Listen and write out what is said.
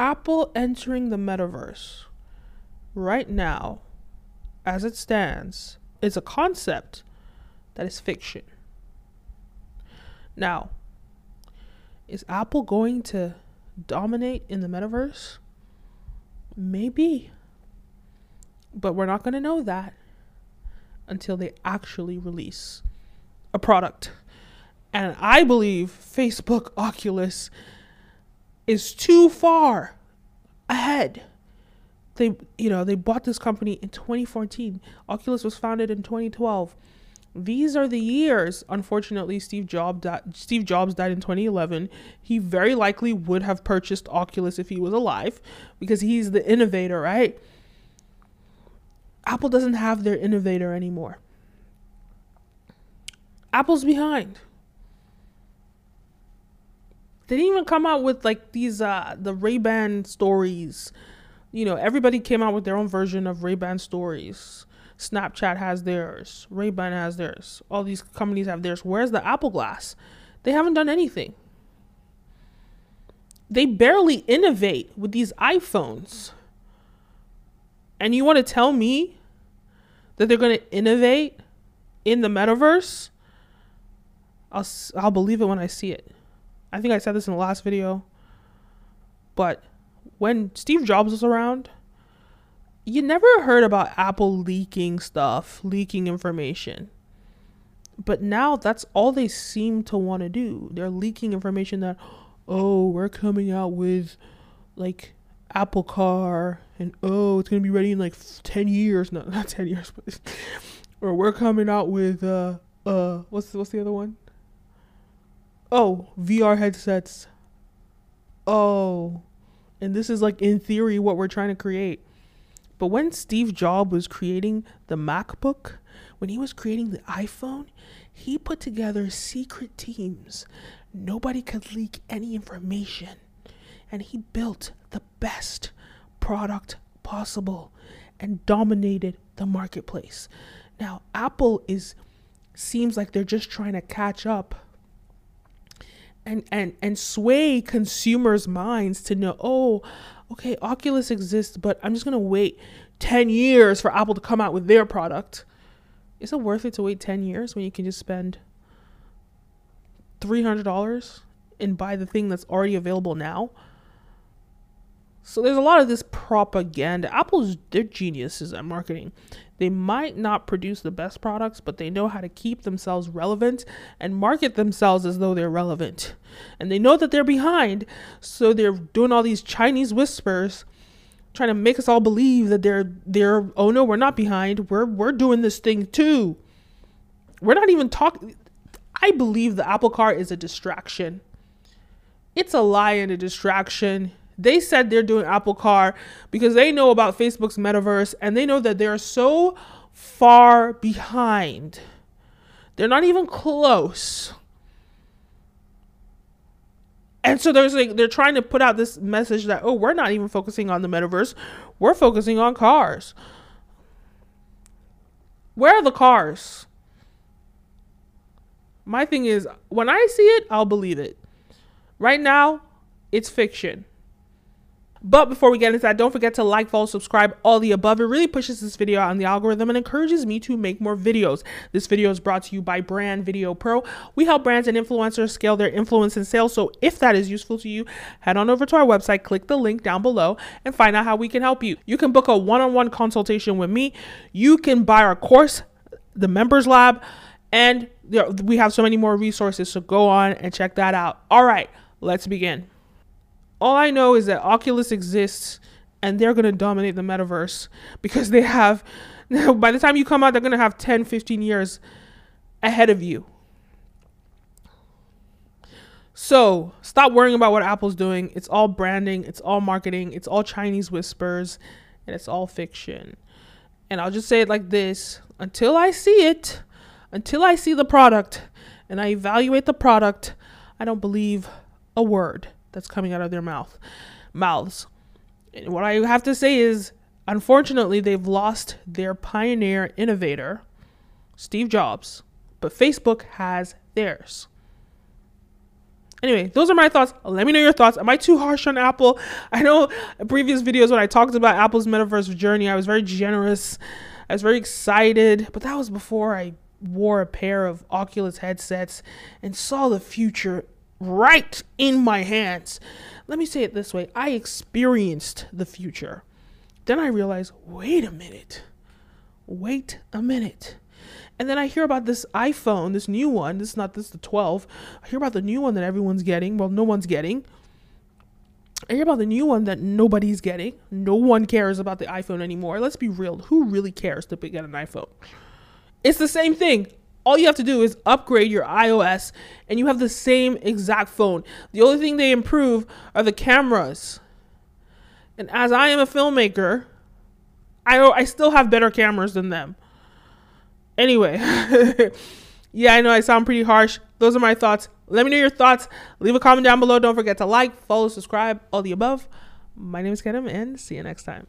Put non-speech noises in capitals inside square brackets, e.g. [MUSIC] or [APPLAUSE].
Apple entering the metaverse right now, as it stands, is a concept that is fiction. Now, is Apple going to dominate in the metaverse? Maybe. But we're not going to know that until they actually release a product. And I believe Facebook Oculus is too far ahead. They you know, they bought this company in 2014. Oculus was founded in 2012. These are the years. Unfortunately, Steve Jobs died, Steve Jobs died in 2011. He very likely would have purchased Oculus if he was alive because he's the innovator, right? Apple doesn't have their innovator anymore. Apple's behind. They didn't even come out with like these uh the Ray-Ban stories. You know, everybody came out with their own version of Ray-Ban stories. Snapchat has theirs. Ray-Ban has theirs. All these companies have theirs. Where's the Apple Glass? They haven't done anything. They barely innovate with these iPhones. And you want to tell me that they're going to innovate in the metaverse? I'll I'll believe it when I see it. I think I said this in the last video. But when Steve Jobs was around, you never heard about Apple leaking stuff, leaking information. But now that's all they seem to want to do. They're leaking information that, oh, we're coming out with like Apple Car, and oh, it's gonna be ready in like ten years. No, [LAUGHS] not ten years, but [LAUGHS] or we're coming out with uh uh what's what's the other one? Oh, VR headsets. Oh, and this is like in theory what we're trying to create. But when Steve Jobs was creating the MacBook, when he was creating the iPhone, he put together secret teams. Nobody could leak any information. And he built the best product possible and dominated the marketplace. Now, Apple is seems like they're just trying to catch up and and and sway consumers' minds to know, oh, okay, Oculus exists, but I'm just gonna wait ten years for Apple to come out with their product. Is it worth it to wait ten years when you can just spend three hundred dollars and buy the thing that's already available now? So there's a lot of this propaganda. Apple's they're geniuses at marketing. They might not produce the best products, but they know how to keep themselves relevant and market themselves as though they're relevant. And they know that they're behind, so they're doing all these Chinese whispers trying to make us all believe that they're they're oh no, we're not behind. We're we're doing this thing too. We're not even talking I believe the Apple car is a distraction. It's a lie and a distraction they said they're doing Apple Car because they know about Facebook's metaverse and they know that they're so far behind. They're not even close. And so there's like they're trying to put out this message that oh we're not even focusing on the metaverse, we're focusing on cars. Where are the cars? My thing is when I see it, I'll believe it. Right now, it's fiction. But before we get into that, don't forget to like, follow, subscribe, all the above. It really pushes this video out the algorithm and encourages me to make more videos. This video is brought to you by Brand Video Pro. We help brands and influencers scale their influence and sales. So if that is useful to you, head on over to our website, click the link down below, and find out how we can help you. You can book a one on one consultation with me. You can buy our course, the Members Lab, and we have so many more resources. So go on and check that out. All right, let's begin. All I know is that Oculus exists and they're going to dominate the metaverse because they have, [LAUGHS] by the time you come out, they're going to have 10, 15 years ahead of you. So stop worrying about what Apple's doing. It's all branding, it's all marketing, it's all Chinese whispers, and it's all fiction. And I'll just say it like this until I see it, until I see the product and I evaluate the product, I don't believe a word that's coming out of their mouth mouths. And what I have to say is unfortunately they've lost their pioneer innovator, Steve Jobs, but Facebook has theirs. Anyway, those are my thoughts. Let me know your thoughts. Am I too harsh on Apple? [LAUGHS] I know previous videos when I talked about Apple's metaverse journey, I was very generous. I was very excited, but that was before I wore a pair of Oculus headsets and saw the future right in my hands. Let me say it this way I experienced the future. Then I realized wait a minute. Wait a minute. And then I hear about this iPhone, this new one. This is not this is the 12. I hear about the new one that everyone's getting. Well, no one's getting. I hear about the new one that nobody's getting. No one cares about the iPhone anymore. Let's be real. Who really cares to get an iPhone? It's the same thing. All you have to do is upgrade your iOS and you have the same exact phone. The only thing they improve are the cameras. And as I am a filmmaker, I, I still have better cameras than them. Anyway, [LAUGHS] yeah, I know I sound pretty harsh. Those are my thoughts. Let me know your thoughts. Leave a comment down below. Don't forget to like, follow, subscribe, all the above. My name is Kenim, and see you next time.